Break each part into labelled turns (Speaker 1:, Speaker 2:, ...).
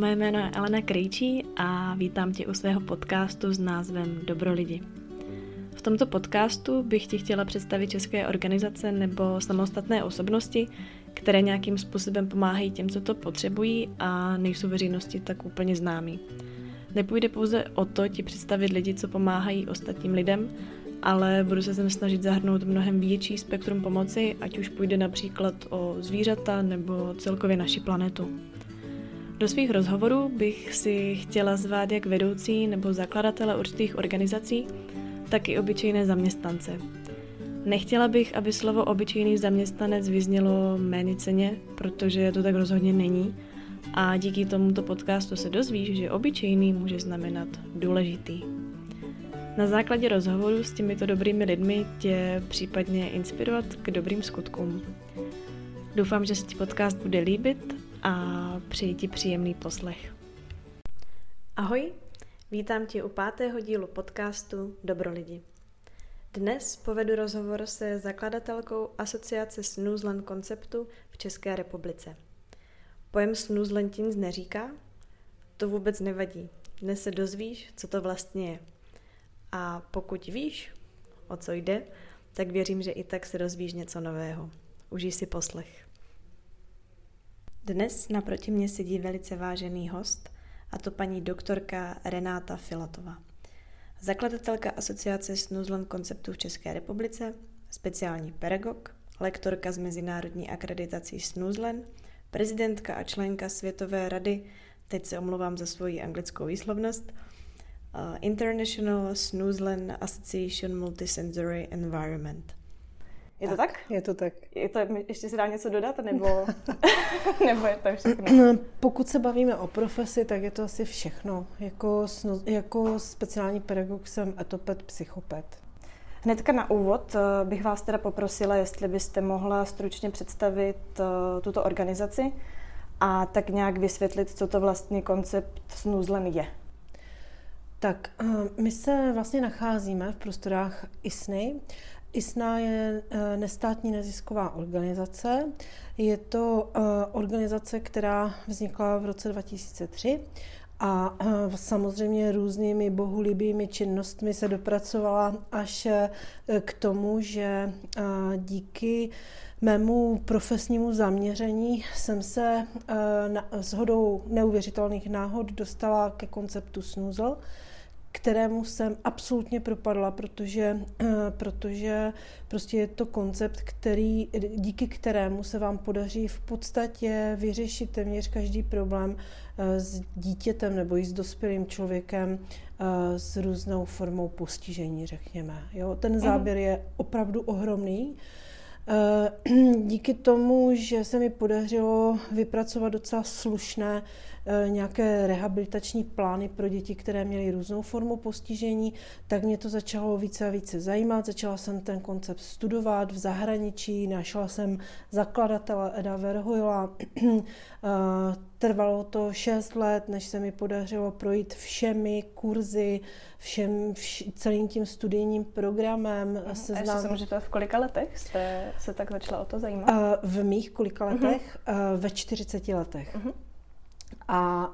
Speaker 1: Moje jméno je Elena Krejčí a vítám tě u svého podcastu s názvem Dobro lidi. V tomto podcastu bych ti chtěla představit české organizace nebo samostatné osobnosti, které nějakým způsobem pomáhají těm, co to potřebují a nejsou veřejnosti tak úplně známí. Nepůjde pouze o to ti představit lidi, co pomáhají ostatním lidem, ale budu se sem snažit zahrnout mnohem větší spektrum pomoci, ať už půjde například o zvířata nebo celkově naši planetu. Do svých rozhovorů bych si chtěla zvát jak vedoucí nebo zakladatele určitých organizací, tak i obyčejné zaměstnance. Nechtěla bych, aby slovo obyčejný zaměstnanec vyznělo méně protože to tak rozhodně není. A díky tomuto podcastu se dozvíš, že obyčejný může znamenat důležitý. Na základě rozhovoru s těmito dobrými lidmi tě případně inspirovat k dobrým skutkům. Doufám, že se ti podcast bude líbit a přeji ti příjemný poslech. Ahoj, vítám tě u pátého dílu podcastu Dobro lidi. Dnes povedu rozhovor se zakladatelkou asociace Snoozland konceptu v České republice. Pojem Snoozland nic neříká? To vůbec nevadí. Dnes se dozvíš, co to vlastně je. A pokud víš, o co jde, tak věřím, že i tak se dozvíš něco nového. Užij si poslech. Dnes naproti mě sedí velice vážený host, a to paní doktorka Renáta Filatová. Zakladatelka asociace Snuzland konceptů v České republice, speciální pedagog, lektorka z Mezinárodní akreditací Snuzlen, prezidentka a členka Světové rady, teď se omlouvám za svoji anglickou výslovnost, uh, International Snoozland Association Multisensory Environment. Je to tak?
Speaker 2: Je to tak.
Speaker 1: Je to, ještě se dá něco dodat, nebo, nebo je to všechno?
Speaker 2: Pokud se bavíme o profesi, tak je to asi všechno. Jako, jako speciální pedagog jsem etopet, psychopet.
Speaker 1: Hnedka na úvod eh, bych vás teda poprosila, jestli byste mohla stručně představit eh, tuto organizaci a tak nějak vysvětlit, co to vlastně koncept Snuzlen je.
Speaker 2: Tak, eh, my se vlastně nacházíme v prostorách ISNY, ISNA je eh, nestátní nezisková organizace. Je to eh, organizace, která vznikla v roce 2003 a eh, samozřejmě různými bohulibými činnostmi se dopracovala až k tomu, že díky mému profesnímu zaměření jsem se s hodou neuvěřitelných náhod dostala ke konceptu Snoozle, kterému jsem absolutně propadla, protože, eh, protože prostě je to koncept, který, díky kterému se vám podaří v podstatě vyřešit téměř každý problém eh, s dítětem nebo i s dospělým člověkem eh, s různou formou postižení, řekněme. Jo, ten mhm. záběr je opravdu ohromný. Díky tomu, že se mi podařilo vypracovat docela slušné nějaké rehabilitační plány pro děti, které měly různou formu postižení, tak mě to začalo více a více zajímat. Začala jsem ten koncept studovat v zahraničí, našla jsem zakladatele Eda Verhoila. Eh, trvalo to šest let, než se mi podařilo projít všemi kurzy, všem, vš, celým tím studijním programem.
Speaker 1: Uh-huh. Seznam... A ještě se můžete, v kolika letech jste se tak začala o to zajímat?
Speaker 2: Uh, v mých kolika letech? Uh-huh. Uh, ve 40 letech. Uh-huh. A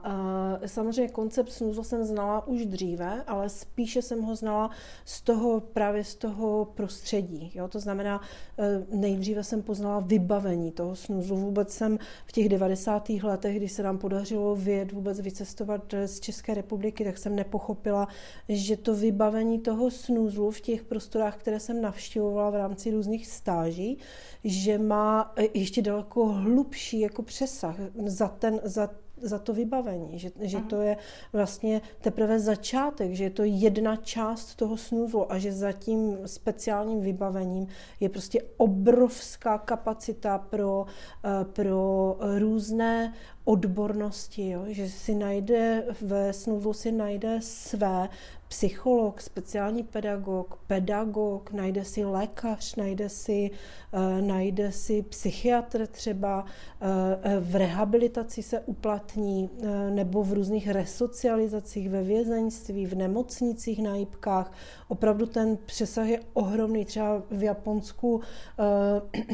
Speaker 2: uh, samozřejmě koncept snůzu jsem znala už dříve, ale spíše jsem ho znala z toho právě z toho prostředí. Jo? To znamená, uh, nejdříve jsem poznala vybavení toho snůzu. Vůbec jsem v těch 90. letech, kdy se nám podařilo vyjet, vůbec vycestovat z České republiky, tak jsem nepochopila, že to vybavení toho snůzlu v těch prostorách, které jsem navštěvovala v rámci různých stáží, že má ještě daleko hlubší jako přesah za ten, za za to vybavení, že, že to je vlastně teprve začátek, že je to jedna část toho snůzlu a že za tím speciálním vybavením je prostě obrovská kapacita pro, eh, pro různé odbornosti, jo? že si najde ve snůzlu si najde své psycholog, speciální pedagog, pedagog, najde si lékař, najde si, uh, najde si psychiatr třeba, uh, v rehabilitaci se uplatní, uh, nebo v různých resocializacích, ve vězeňství, v nemocnicích na jípkách. Opravdu ten přesah je ohromný. Třeba v Japonsku,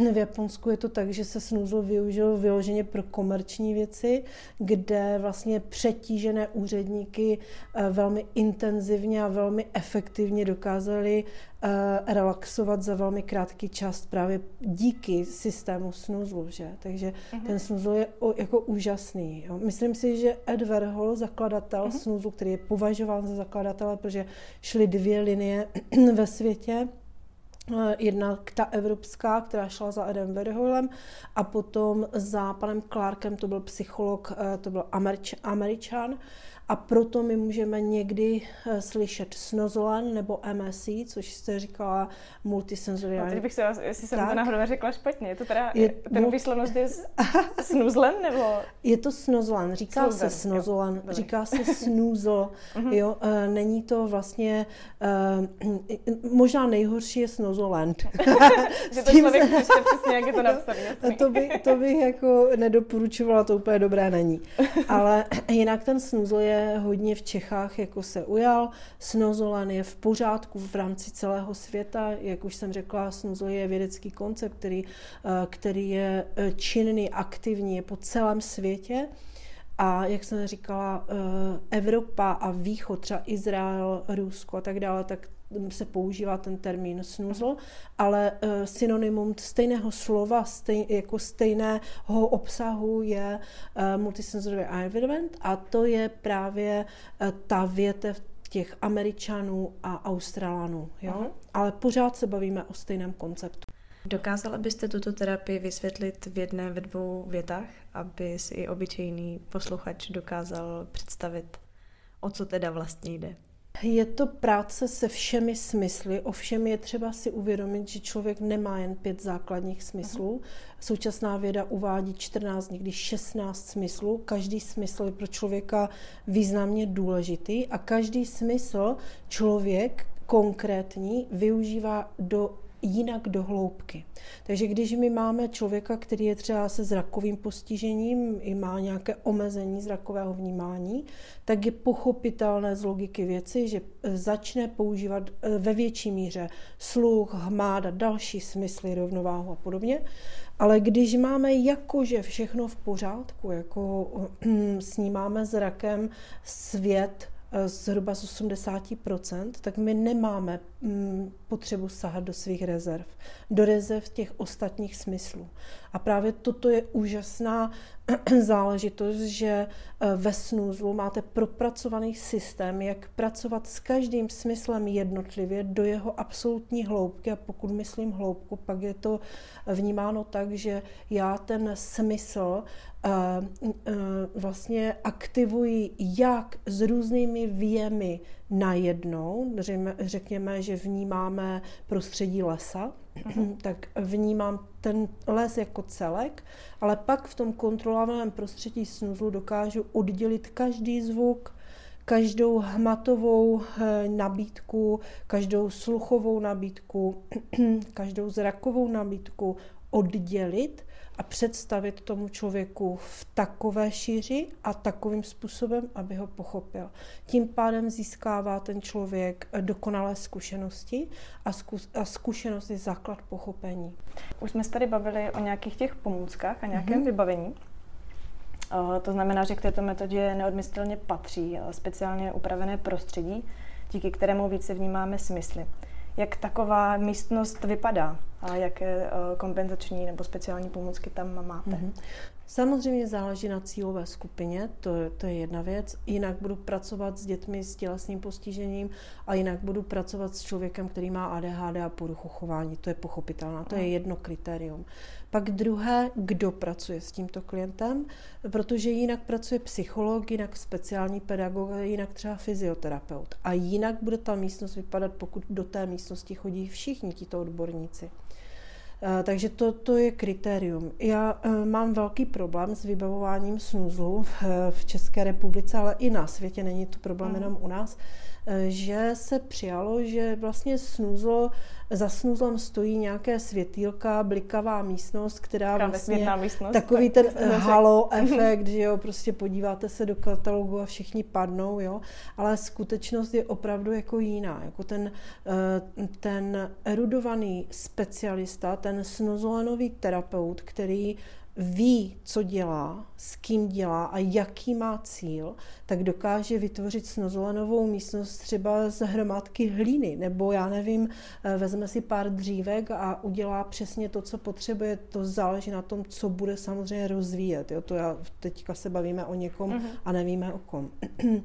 Speaker 2: v Japonsku je to tak, že se snůzl využil vyloženě pro komerční věci, Americi, kde vlastně přetížené úředníky eh, velmi intenzivně a velmi efektivně dokázali eh, relaxovat za velmi krátký čas právě díky systému snuzlu, že? Takže uh-huh. ten snuzl je o, jako úžasný. Jo? Myslím si, že Ed Verhol, zakladatel uh-huh. snuzlu, který je považován za zakladatele, protože šly dvě linie ve světě, Eh, jedna ta evropská, která šla za Edem Verhoilem a potom za panem Clarkem, to byl psycholog, eh, to byl Američ, Američan a proto my můžeme někdy eh, slyšet snozolan nebo MSC, což jste říkala multisenzoriální.
Speaker 1: No, teď bych se, jestli jsem tak. to náhodou řekla špatně, je to teda, je, ten výslovnost je snuzlen nebo?
Speaker 2: Je to snozolan, říká Snuzlen, se snozolan, jo, říká se snuzl, mhm. jo, uh, není to vlastně, uh, možná nejhorší je snozoland.
Speaker 1: že to člověk se... přesně, jak je to napsané.
Speaker 2: to, by, to bych jako nedoporučovala, to úplně dobré není. Ale jinak ten snuzl je hodně v Čechách jako se ujal. Snozolan je v pořádku v rámci celého světa. Jak už jsem řekla, snozol je vědecký koncept, který, eh, který je eh, činný, aktivní, je po celém světě. A jak jsem říkala, eh, Evropa a východ, třeba Izrael, Rusko a tak dále, tak se používá ten termín snuzl, ale uh, synonymum stejného slova, stej, jako stejného obsahu je uh, multisensory environment a to je právě uh, ta větev těch Američanů a Australanů. Jo? Uh-huh. Ale pořád se bavíme o stejném konceptu.
Speaker 1: Dokázala byste tuto terapii vysvětlit v jedné, ve dvou větách, aby si i obyčejný posluchač dokázal představit, o co teda vlastně jde?
Speaker 2: Je to práce se všemi smysly, ovšem je třeba si uvědomit, že člověk nemá jen pět základních smyslů. Současná věda uvádí 14, někdy 16 smyslů. Každý smysl je pro člověka významně důležitý a každý smysl člověk konkrétní využívá do jinak do hloubky. Takže když my máme člověka, který je třeba se zrakovým postižením, i má nějaké omezení zrakového vnímání, tak je pochopitelné z logiky věci, že e, začne používat e, ve větší míře sluch, hmát a další smysly, rovnováhu a podobně. Ale když máme jakože všechno v pořádku, jako snímáme zrakem svět, zhruba z 80%, tak my nemáme mm, potřebu sahat do svých rezerv, do rezerv těch ostatních smyslů. A právě toto je úžasná záležitost, že eh, ve snůzlu máte propracovaný systém, jak pracovat s každým smyslem jednotlivě do jeho absolutní hloubky. A pokud myslím hloubku, pak je to vnímáno tak, že já ten smysl eh, eh, vlastně aktivuji jak s různými věmi najednou, řekněme, že vnímáme prostředí lesa, uh-huh. tak vnímám ten les jako celek, ale pak v tom kontrolovaném prostředí snuzlu dokážu oddělit každý zvuk, každou hmatovou eh, nabídku, každou sluchovou nabídku, každou zrakovou nabídku oddělit a představit tomu člověku v takové šíři a takovým způsobem, aby ho pochopil. Tím pádem získává ten člověk dokonalé zkušenosti a, zkus, a zkušenost je základ pochopení.
Speaker 1: Už jsme se tady bavili o nějakých těch pomůckách a nějakém mm-hmm. vybavení. Eh, to znamená, že k této metodě neodmyslitelně patří eh, speciálně upravené prostředí, díky kterému více vnímáme smysly. Jak taková místnost vypadá jaké eh, kompenzační nebo speciální pomůcky tam máte? Mm-hmm.
Speaker 2: Samozřejmě záleží na cílové skupině, to, to je jedna věc. Jinak budu pracovat s dětmi s tělesným postižením a jinak budu pracovat s člověkem, který má ADHD a poruchu chování. To je pochopitelné, to je jedno kritérium. Pak druhé, kdo pracuje s tímto klientem, protože jinak pracuje psycholog, jinak speciální pedagog, jinak třeba fyzioterapeut. A jinak bude ta místnost vypadat, pokud do té místnosti chodí všichni tito odborníci. Eh, takže to, to je kritérium. Já eh, mám velký problém s vybavováním snuzlu v, v České republice, ale i na světě, není to problém mm. jenom u nás, eh, že se přijalo, že vlastně snuzlo za snuzlem stojí nějaké světýlka, blikavá místnost, která
Speaker 1: Právě
Speaker 2: vlastně
Speaker 1: místnost,
Speaker 2: takový ten halo efekt, že jo, prostě podíváte se do katalogu a všichni padnou, jo, ale skutečnost je opravdu jako jiná, jako ten, ten erudovaný specialista, ten snozolenový terapeut, který ví, co dělá, s kým dělá a jaký má cíl, tak dokáže vytvořit snozolenovou místnost třeba z hromádky hlíny, nebo já nevím, eh, vezme si pár dřívek a udělá přesně to, co potřebuje. To záleží na tom, co bude samozřejmě rozvíjet. Jo? To já teďka se bavíme o někom uh-huh. a nevíme o kom.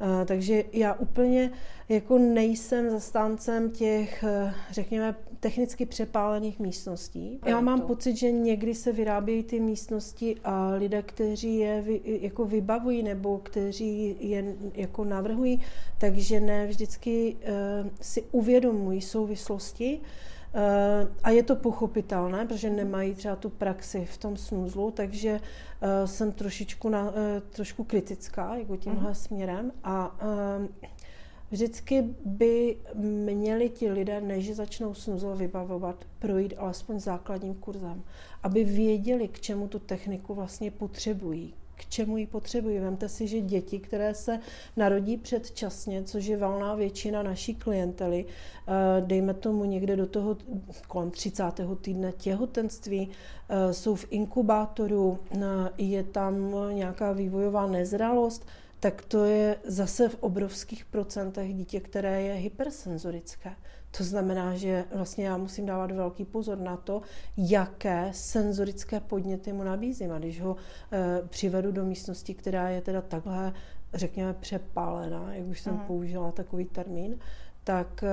Speaker 2: Eh, takže já úplně jako nejsem zastáncem těch, eh, řekněme, technicky přepálených místností. Já mám pocit, že někdy se vyrábějí ty místnosti a lidé, kteří je vy, jako vybavují nebo kteří je jako navrhují, takže ne vždycky uh, si uvědomují souvislosti. Uh, a je to pochopitelné, protože nemají třeba tu praxi v tom snuzlu, takže uh, jsem trošičku na, uh, trošku kritická jako tímhle mm. směrem a Vždycky by měli ti lidé, než začnou snuzlo vybavovat, projít alespoň základním kurzem, aby věděli, k čemu tu techniku vlastně potřebují, k čemu ji potřebují. Vemte si, že děti, které se narodí předčasně, což je valná většina naší klientely, eh, dejme tomu někde do toho kolem 30. týdne těhotenství, eh, jsou v inkubátoru, eh, je tam nějaká vývojová nezralost, tak to je zase v obrovských procentech dítě, které je hypersenzorické. To znamená, že vlastně já musím dávat velký pozor na to, jaké senzorické podněty mu nabízím. A když ho e, přivedu do místnosti, která je teda takhle, řekněme, přepálená, jak už jsem mm. použila takový termín, tak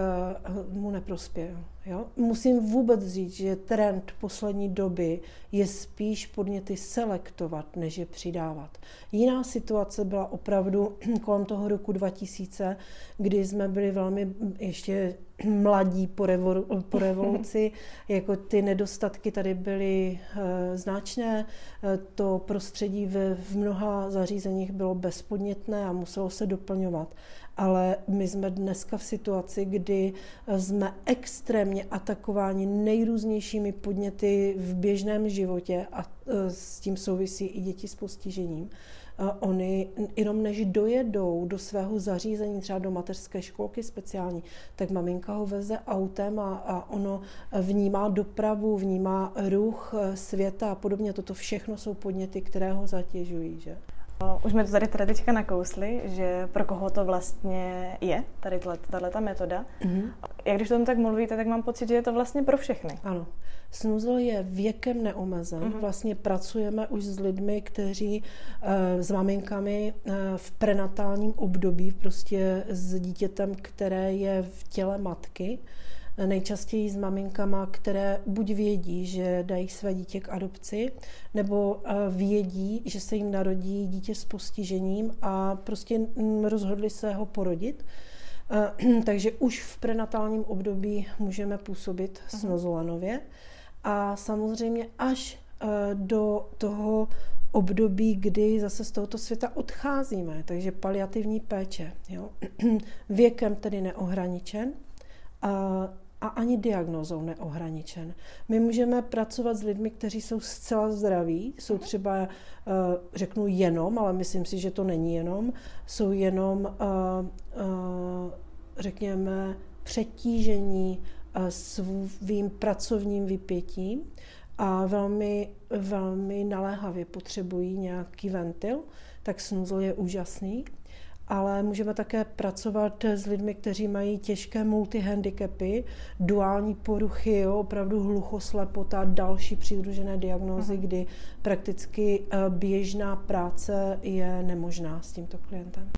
Speaker 2: uh, mu neprospěju. Jo? Musím vůbec říct, že trend poslední doby je spíš podněty selektovat, než je přidávat. Jiná situace byla opravdu kolem toho roku 2000, kdy jsme byli velmi ještě mladí po, revolu- po revoluci, jako ty nedostatky tady byly uh, značné, uh, to prostředí v, v mnoha zařízeních bylo bezpodnětné a muselo se doplňovat ale my jsme dneska v situaci, kdy jsme extrémně atakováni nejrůznějšími podněty v běžném životě a e, s tím souvisí i děti s postižením. Oni jenom než dojedou do svého zařízení, třeba do mateřské školky speciální, tak maminka ho veze autem a, a ono vnímá dopravu, vnímá ruch e, světa a podobně. Toto všechno jsou podněty, které ho zatěžují. Že?
Speaker 1: Už jsme to tady teda teďka nakousli, že pro koho to vlastně je, tady tato metoda. Mm-hmm. Jak když o tom tak mluvíte, tak mám pocit, že je to vlastně pro všechny.
Speaker 2: Ano. Snuzl je věkem neomezen. Mm-hmm. Vlastně pracujeme už s lidmi, kteří eh, s maminkami eh, v prenatálním období, prostě s dítětem, které je v těle matky nejčastěji s maminkama, které buď vědí, že dají své dítě k adopci, nebo eh, vědí, že se jim narodí dítě s postižením a prostě mm, rozhodli se ho porodit. Eh, takže už v prenatálním období můžeme působit s mhm. nozolanově. A samozřejmě až eh, do toho období, kdy zase z tohoto světa odcházíme, takže paliativní péče, jo? věkem tedy neohraničen. A a ani diagnozou neohraničen. My můžeme pracovat s lidmi, kteří jsou zcela zdraví, jsou mhm. třeba, eh, řeknu jenom, ale myslím si, že to není jenom, jsou jenom, eh, eh, řekněme, přetížení svým pracovním vypětím a velmi, velmi naléhavě potřebují nějaký ventil, tak snuzl je úžasný ale můžeme také pracovat s lidmi, kteří mají těžké multihandicapy, duální poruchy, jo, opravdu hluchoslepota, další přidružené diagnózy, uh-huh. kdy prakticky eh, běžná práce je nemožná s tímto klientem.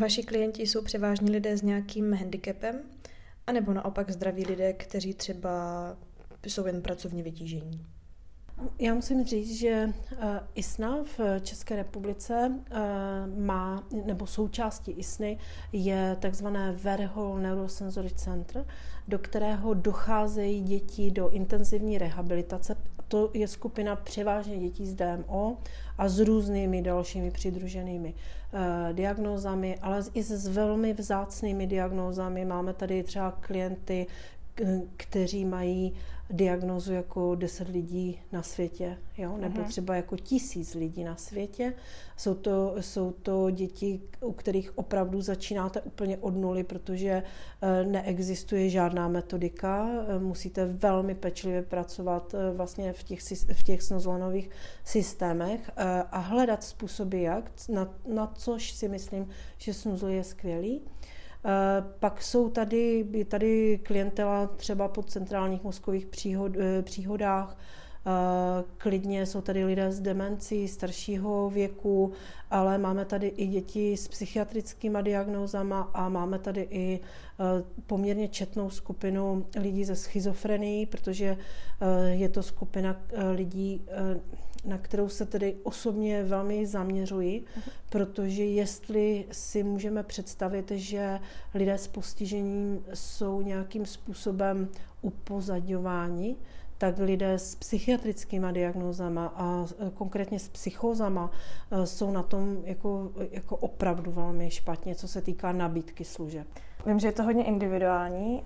Speaker 1: Vaši klienti jsou převážně lidé s nějakým handicapem, anebo naopak zdraví lidé, kteří třeba jsou jen pracovně vytížení?
Speaker 2: Já musím říct, že eh, ISNA v České republice eh, má, nebo součástí ISNY je takzvané Verhol Neurosensory Center, do kterého docházejí děti do intenzivní rehabilitace. To je skupina převážně dětí s DMO a s různými dalšími přidruženými eh, diagnózami, ale i s velmi vzácnými diagnózami. Máme tady třeba klienty, kteří mají diagnózu jako 10 lidí na světě, jo? nebo uh-huh. třeba jako tisíc lidí na světě. Jsou to, jsou to děti, u kterých opravdu začínáte úplně od nuly, protože eh, neexistuje žádná metodika. Eh, musíte velmi pečlivě pracovat eh, vlastně v těch, v těch snozlonových systémech a hledat způsoby, jak, na, na což si myslím, že snuzl je skvělý. Eh, pak jsou tady, tady klientela třeba po centrálních mozkových příhod, eh, příhodách, eh, klidně jsou tady lidé s demencí staršího věku, ale máme tady i děti s psychiatrickými diagnózama a máme tady i poměrně četnou skupinu lidí ze schizofrenií, protože je to skupina lidí na kterou se tedy osobně velmi zaměřuji, uh-huh. protože jestli si můžeme představit, že lidé s postižením jsou nějakým způsobem upozaďováni, tak lidé s psychiatrickými diagnózama a konkrétně s psychózama e, jsou na tom jako, jako opravdu velmi špatně, co se týká nabídky služeb.
Speaker 1: Vím, že je to hodně individuální,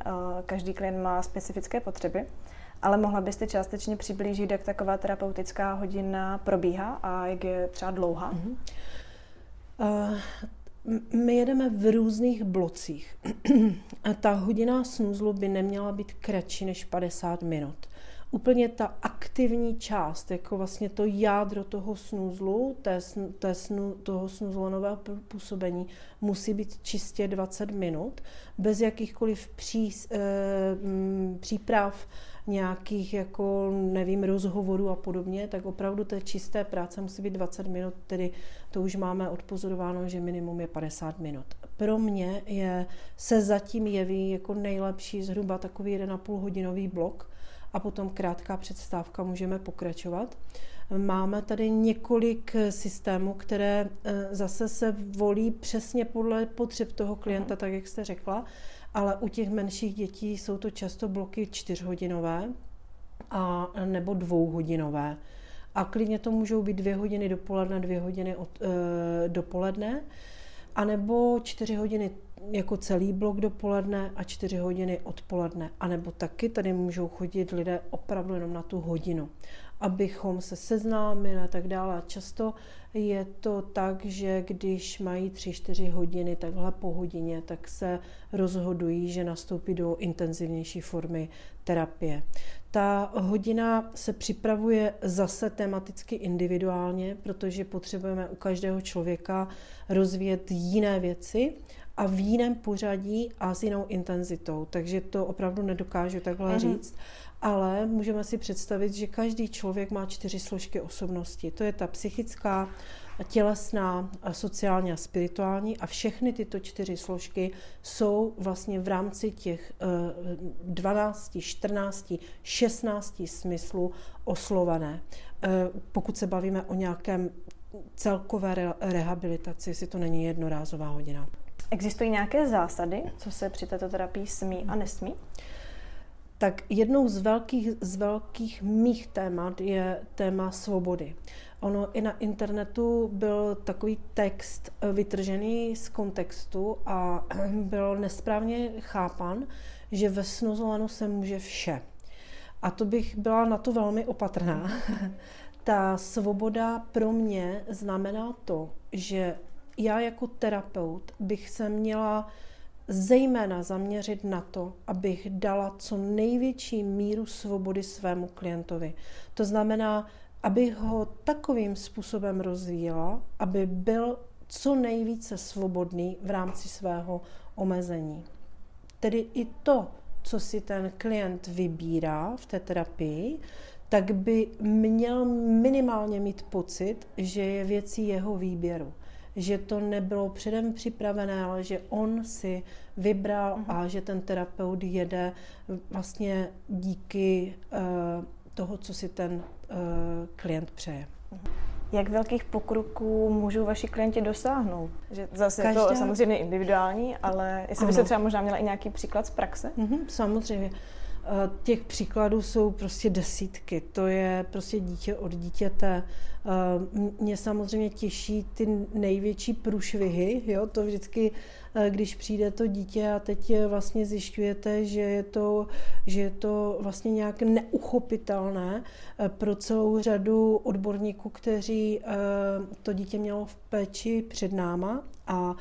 Speaker 1: každý klient má specifické potřeby. Ale mohla byste částečně přiblížit, jak taková terapeutická hodina probíhá a jak je třeba dlouhá? Uh-huh.
Speaker 2: Uh, my jedeme v různých blocích. a ta hodina snuzlu by neměla být kratší než 50 minut. Úplně ta aktivní část, jako vlastně to jádro toho snuzlu, té, té snu, toho snuzlonového působení, musí být čistě 20 minut, bez jakýchkoliv pří, e, příprav, nějakých jako, nevím, rozhovorů a podobně, tak opravdu té čisté práce musí být 20 minut, tedy to už máme odpozorováno, že minimum je 50 minut. Pro mě je, se zatím jeví jako nejlepší zhruba takový 1,5 hodinový blok a potom krátká předstávka, můžeme pokračovat. Máme tady několik systémů, které eh, zase se volí přesně podle potřeb toho klienta, tak jak jste řekla ale u těch menších dětí jsou to často bloky čtyřhodinové a, nebo dvouhodinové. A klidně to můžou být dvě hodiny dopoledne, dvě hodiny od, e, dopoledne, anebo čtyři hodiny jako celý blok dopoledne a čtyři hodiny odpoledne. A nebo taky tady můžou chodit lidé opravdu jenom na tu hodinu abychom se seznámili a tak dále. Často je to tak, že když mají tři čtyři hodiny takhle po hodině, tak se rozhodují, že nastoupí do intenzivnější formy terapie. Ta hodina se připravuje zase tematicky individuálně, protože potřebujeme u každého člověka rozvíjet jiné věci a v jiném pořadí a s jinou intenzitou. Takže to opravdu nedokážu takhle mm-hmm. říct ale můžeme si představit, že každý člověk má čtyři složky osobnosti. To je ta psychická, tělesná, sociální a spirituální a všechny tyto čtyři složky jsou vlastně v rámci těch 12, 14, 16 smyslů oslované. Eh, pokud se bavíme o nějakém celkové rehabilitaci, si to není jednorázová hodina.
Speaker 1: Existují nějaké zásady, co se při této terapii smí a nesmí?
Speaker 2: tak jednou z velkých, z velkých mých témat je téma svobody. Ono i na internetu byl takový text eh, vytržený z kontextu a byl nesprávně chápan, že ve snozolanu se může vše. A to bych byla na to velmi opatrná. Ta svoboda pro mě znamená to, že já jako terapeut bych se měla zejména zaměřit na to, abych dala co největší míru svobody svému klientovi. To znamená, abych ho takovým způsobem rozvíjela, aby byl co nejvíce svobodný v rámci svého omezení. Tedy i to, co si ten klient vybírá v té terapii, tak by měl minimálně mít pocit, že je věcí jeho výběru že to nebylo předem připravené, ale že on si vybral uh-huh. a že ten terapeut jede vlastně díky uh, toho, co si ten uh, klient přeje. Uh-huh.
Speaker 1: Jak velkých pokroků můžou vaši klienti dosáhnout? Že zase Každá... je to samozřejmě individuální, ale jestli ano. byste třeba možná měla i nějaký příklad z praxe?
Speaker 2: Uh-huh, samozřejmě. Těch příkladů jsou prostě desítky. To je prostě dítě od dítěte. Mě samozřejmě těší ty největší průšvihy. Jo? To vždycky, když přijde to dítě a teď vlastně zjišťujete, že je to, že je to vlastně nějak neuchopitelné pro celou řadu odborníků, kteří to dítě mělo v péči před náma a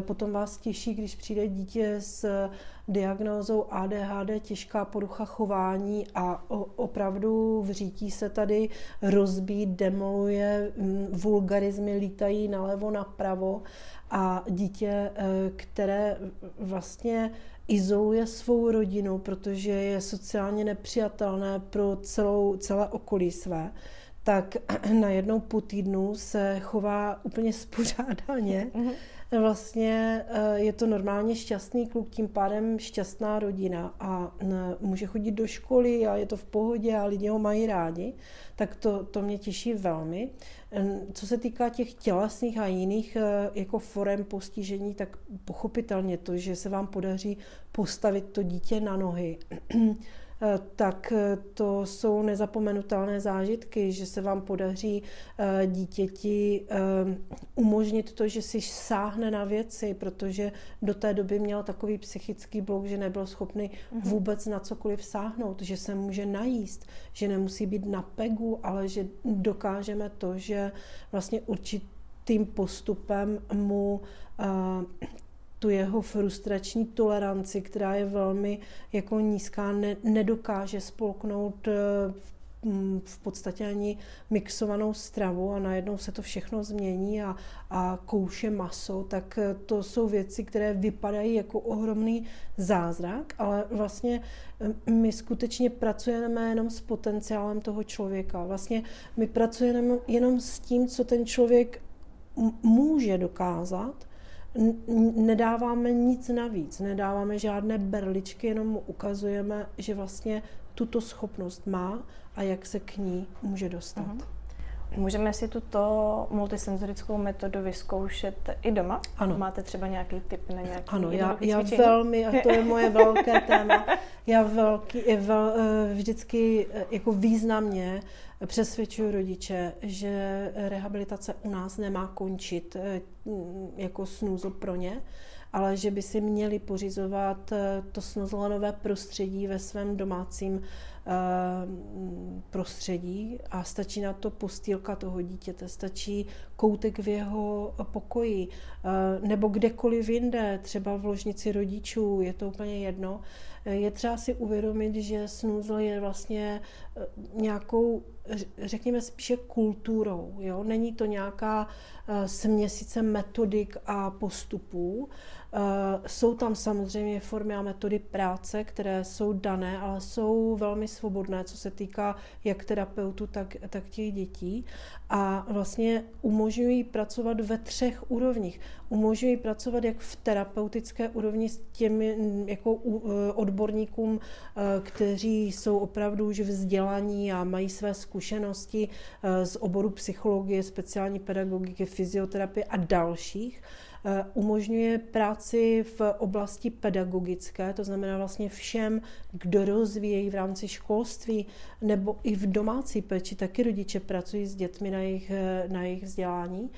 Speaker 2: potom vás těší, když přijde dítě s diagnózou ADHD, těžká porucha chování a opravdu vřítí se tady rozbít, demoluje, vulgarizmy lítají nalevo, napravo a dítě, e, které vlastně izoluje svou rodinu, protože je sociálně nepřijatelné pro celou, celé okolí své, tak najednou po týdnu se chová úplně spořádaně. Mm-hmm. Vlastně eh, je to normálně šťastný kluk, tím pádem šťastná rodina a může chodit do školy a je to v pohodě a lidi ho mají rádi, tak to, to mě těší velmi. Co se týká těch tělesných a jiných eh, jako forem postižení, tak pochopitelně to, že se vám podaří postavit to dítě na nohy, tak eh, to jsou nezapomenutelné zážitky, že se vám podaří eh, dítěti umožnit to, že si sáhne na věci, protože do té doby měl takový psychický blok, že nebyl schopný mhm. vůbec na cokoliv sáhnout, že se může najíst, že nemusí být na pegu, ale že dokážeme to, že vlastně určitým postupem mu tu jeho frustrační toleranci, která je velmi jako nízká, ne, nedokáže spolknout eh, v podstatě ani mixovanou stravu a najednou se to všechno změní a, a kouše maso, tak eh, to jsou věci, které vypadají jako ohromný zázrak, ale vlastně eh, my skutečně pracujeme jenom s potenciálem toho člověka. Vlastně my pracujeme jenom s tím, co ten člověk může dokázat nedáváme nic navíc, nedáváme žádné berličky, jenom mu ukazujeme, že vlastně tuto schopnost má a jak se k ní může dostat. Uh-huh.
Speaker 1: Můžeme si tuto multisenzorickou metodu vyzkoušet i doma?
Speaker 2: Ano.
Speaker 1: Máte třeba nějaký tip na nějaký
Speaker 2: Ano, já, já velmi, a to je moje velké téma, já velký, vel, eh, vždycky eh, jako významně přesvědčuji rodiče, že rehabilitace u nás nemá končit eh, jako snůzo pro ně, ale že by si měli pořizovat to snozlanové prostředí ve svém domácím Eh, prostředí a stačí na to postýlka toho dítěte, stačí koutek v jeho pokoji eh, nebo kdekoliv jinde, třeba v ložnici rodičů, je to úplně jedno. Eh, je třeba si uvědomit, že snůzl je vlastně nějakou, řekněme spíše kulturou. Jo? Není to nějaká směsice metodik a postupů, Eh, jsou tam samozřejmě formy a metody práce, které jsou dané, ale jsou velmi svobodné, co se týká jak terapeutů, tak, tak těch dětí. A vlastně umožňují pracovat ve třech úrovních. Umožňují pracovat jak v terapeutické úrovni s těmi mm, jako eh, odborníkům, eh, kteří jsou opravdu už vzdělaní a mají své zkušenosti z oboru psychologie, speciální pedagogiky, fyzioterapie a dalších Eh, umožňuje práci v oblasti pedagogické, to znamená vlastně všem, kdo rozvíjejí v rámci školství nebo i v domácí péči, taky rodiče pracují s dětmi na jejich, eh, na jejich vzdělání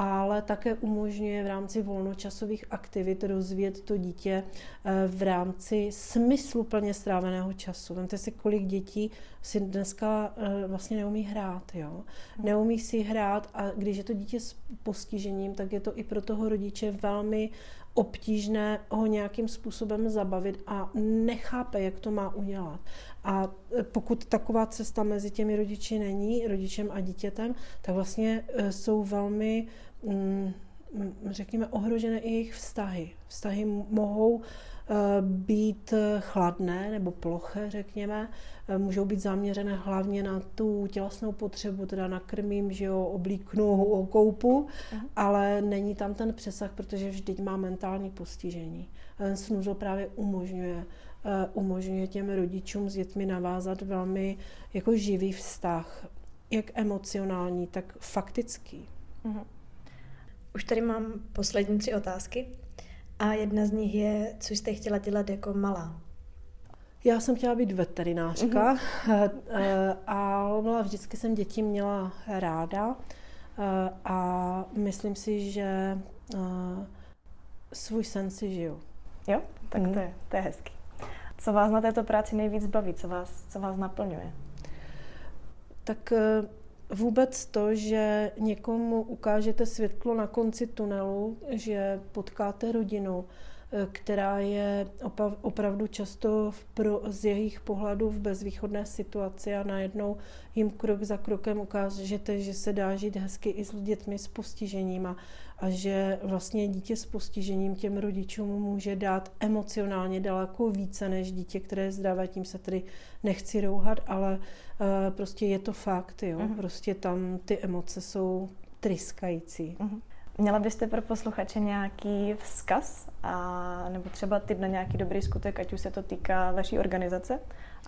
Speaker 2: ale také umožňuje v rámci volnočasových aktivit rozvíjet to dítě eh, v rámci smysluplně stráveného času. Vemte si, kolik dětí si dneska eh, vlastně neumí hrát. Jo? Hmm. Neumí si hrát a když je to dítě s postižením, tak je to i pro toho rodiče velmi obtížné ho nějakým způsobem zabavit a nechápe, jak to má udělat. A e, pokud taková cesta mezi těmi rodiči není, rodičem a dítětem, tak vlastně e, jsou velmi, mm, řekněme, ohrožené i jejich vztahy. Vztahy mohou být chladné nebo ploché, řekněme, můžou být zaměřené hlavně na tu tělesnou potřebu, teda nakrmím, že jo, oblíknu, okoupu, uh-huh. ale není tam ten přesah, protože vždyť má mentální postižení. Ten snuzl právě umožňuje Eh, umožňuje těm rodičům s dětmi navázat velmi jako živý vztah, jak emocionální, tak faktický.
Speaker 1: Uh-huh. Už tady mám poslední tři otázky a jedna z nich je, co jste chtěla dělat jako malá.
Speaker 2: Já jsem chtěla být veterinářka, mm-hmm. a vždycky jsem děti měla ráda a myslím si, že svůj sen si žiju.
Speaker 1: Jo, tak mm. to, je, to je hezký. Co vás na této práci nejvíc baví? Co vás, co vás naplňuje?
Speaker 2: Tak eh, vůbec to, že někomu ukážete světlo na konci tunelu, že potkáte rodinu, která je opravdu často v pro, z jejich pohledu v bezvýchodné situaci a najednou jim krok za krokem ukážete, že se dá žít hezky i s dětmi s postižením a, a že vlastně dítě s postižením těm rodičům může dát emocionálně daleko více než dítě, které je zdravé, tím se tedy nechci rouhat, ale uh, prostě je to fakt, jo, uh-huh. prostě tam ty emoce jsou tryskající. Uh-huh.
Speaker 1: Měla byste pro posluchače nějaký vzkaz a, nebo třeba typ na nějaký dobrý skutek, ať už se to týká vaší organizace,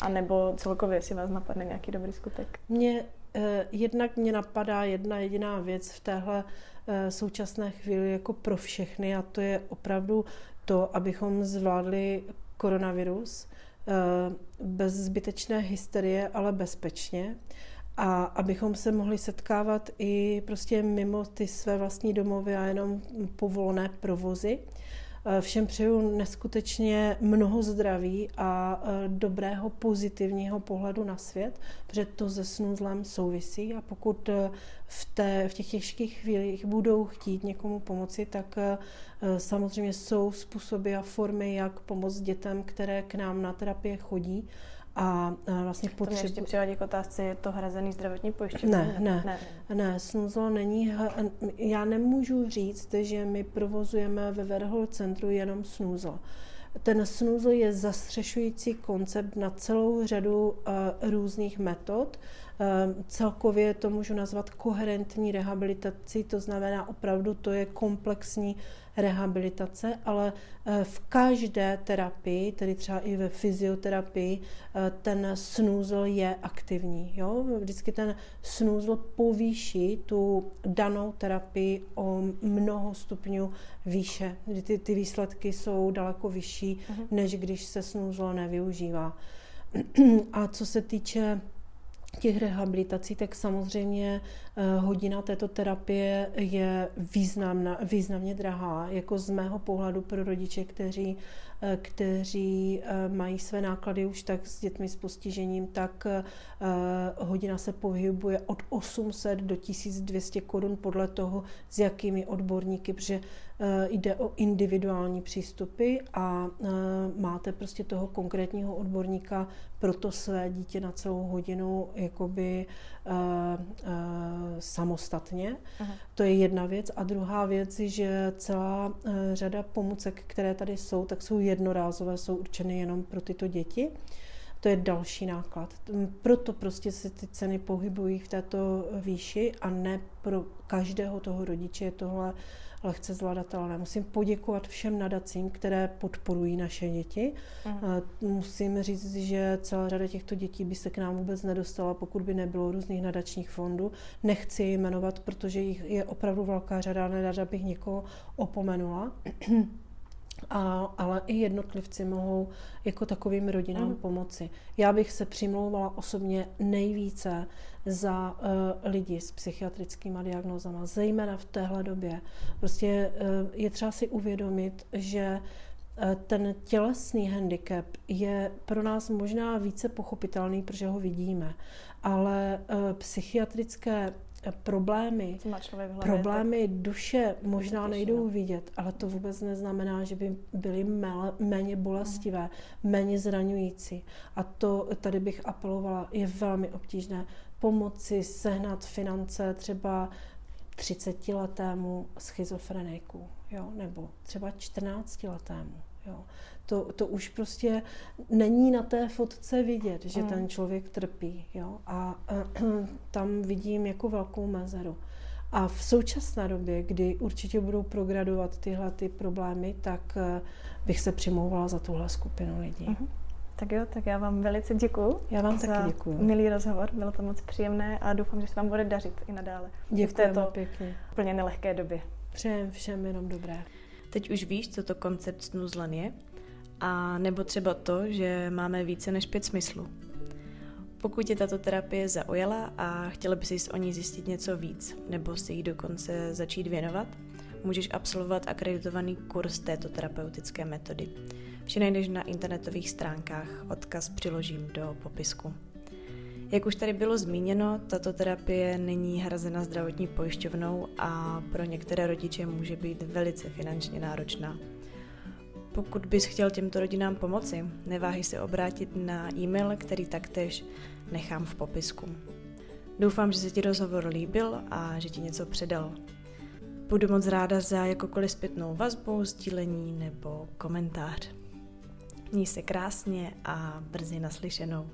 Speaker 1: a nebo celkově si vás napadne nějaký dobrý skutek?
Speaker 2: Mě eh, jednak mě napadá jedna jediná věc v téhle Eh, současné chvíli jako pro všechny a to je opravdu to, abychom zvládli koronavirus eh, bez zbytečné hysterie, ale bezpečně a abychom se mohli setkávat i prostě mimo ty své vlastní domovy a jenom povolené provozy. Eh, všem přeju neskutečně mnoho zdraví a eh, dobrého pozitivního pohledu na svět, protože to se snuzlem souvisí a pokud eh, v, té, v těch těžkých chvílích budou chtít někomu pomoci, tak samozřejmě jsou způsoby a formy, jak pomoct dětem, které k nám na terapie chodí a vlastně
Speaker 1: potřebu... To mě ještě přivádí k otázce, je to hrazený zdravotní pojištění?
Speaker 2: Ne, ne, ne, ne, snuzlo není, já nemůžu říct, že my provozujeme ve Verhol centru jenom snuzlo. Ten snuzl je zastřešující koncept na celou řadu uh, různých metod. Uh, celkově to můžu nazvat koherentní rehabilitací, to znamená opravdu to je komplexní rehabilitace, ale eh, v každé terapii, tedy třeba i ve fyzioterapii, eh, ten snůzl je aktivní. Jo? Vždycky ten snůzl povýší tu danou terapii o mnoho stupňů výše. Ty, ty výsledky jsou daleko vyšší, uh-huh. než když se snůzl nevyužívá. A co se týče těch rehabilitací, tak samozřejmě eh, hodina této terapie je významná, významně drahá, jako z mého pohledu pro rodiče, kteří, eh, kteří eh, mají své náklady už tak s dětmi s postižením, tak hodina se pohybuje od 800 do 1200 korun podle toho, s jakými odborníky, protože jde o individuální přístupy a máte prostě toho konkrétního odborníka pro to své dítě na celou hodinu jakoby uh, samostatně. Aha. To je jedna věc. A druhá věc je, že celá řada pomůcek, které tady jsou, tak jsou jednorázové, jsou určeny jenom pro tyto děti. To je další náklad. Proto prostě se ty ceny pohybují v této výši a ne pro každého toho rodiče je tohle lehce zvladatelné. Musím poděkovat všem nadacím, které podporují naše děti. Uh-huh. Musím říct, že celá řada těchto dětí by se k nám vůbec nedostala, pokud by nebylo různých nadačních fondů. Nechci je jmenovat, protože jich je opravdu velká řada, nerada bych někoho opomenula. A, ale i jednotlivci mohou jako takovým rodinám mm. pomoci. Já bych se přimlouvala osobně nejvíce za uh, lidi s psychiatrickými diagnózama, zejména v téhle době. Prostě uh, je třeba si uvědomit, že uh, ten tělesný handicap je pro nás možná více pochopitelný, protože ho vidíme, ale uh, psychiatrické problémy, problémy duše možná nejdou vidět, ale to vůbec neznamená, že by byly méně bolestivé, méně zraňující. A to tady bych apelovala, je velmi obtížné pomoci sehnat finance třeba 30-letému schizofreniku, jo, nebo třeba 14-letému. Jo. To, to už prostě není na té fotce vidět, že mm. ten člověk trpí. Jo? A uh, tam vidím jako velkou mezeru. A v současné době, kdy určitě budou progradovat tyhle ty problémy, tak uh, bych se přimlouvala za tuhle skupinu lidí. Mm-hmm.
Speaker 1: Tak jo, tak já vám velice děkuju.
Speaker 2: Já vám taky děkuju.
Speaker 1: Milý rozhovor, bylo to moc příjemné a doufám, že se vám bude dařit i nadále.
Speaker 2: Děkuji v této
Speaker 1: pěkně. úplně nelehké době.
Speaker 2: Přejem všem jenom dobré.
Speaker 1: Teď už víš, co to koncept snuzlen je A nebo třeba to, že máme více než pět smyslů. Pokud tě tato terapie zaujala a chtěla bys si o ní zjistit něco víc, nebo si ji dokonce začít věnovat, můžeš absolvovat akreditovaný kurz této terapeutické metody. Vše najdeš na internetových stránkách, odkaz přiložím do popisku. Jak už tady bylo zmíněno, tato terapie není hrazena zdravotní pojišťovnou a pro některé rodiče může být velice finančně náročná. Pokud bys chtěl těmto rodinám pomoci, neváhej se obrátit na e-mail, který taktéž nechám v popisku. Doufám, že se ti rozhovor líbil a že ti něco předal. Budu moc ráda za jakokoliv zpětnou vazbu, sdílení nebo komentář. Měj se krásně a brzy naslyšenou.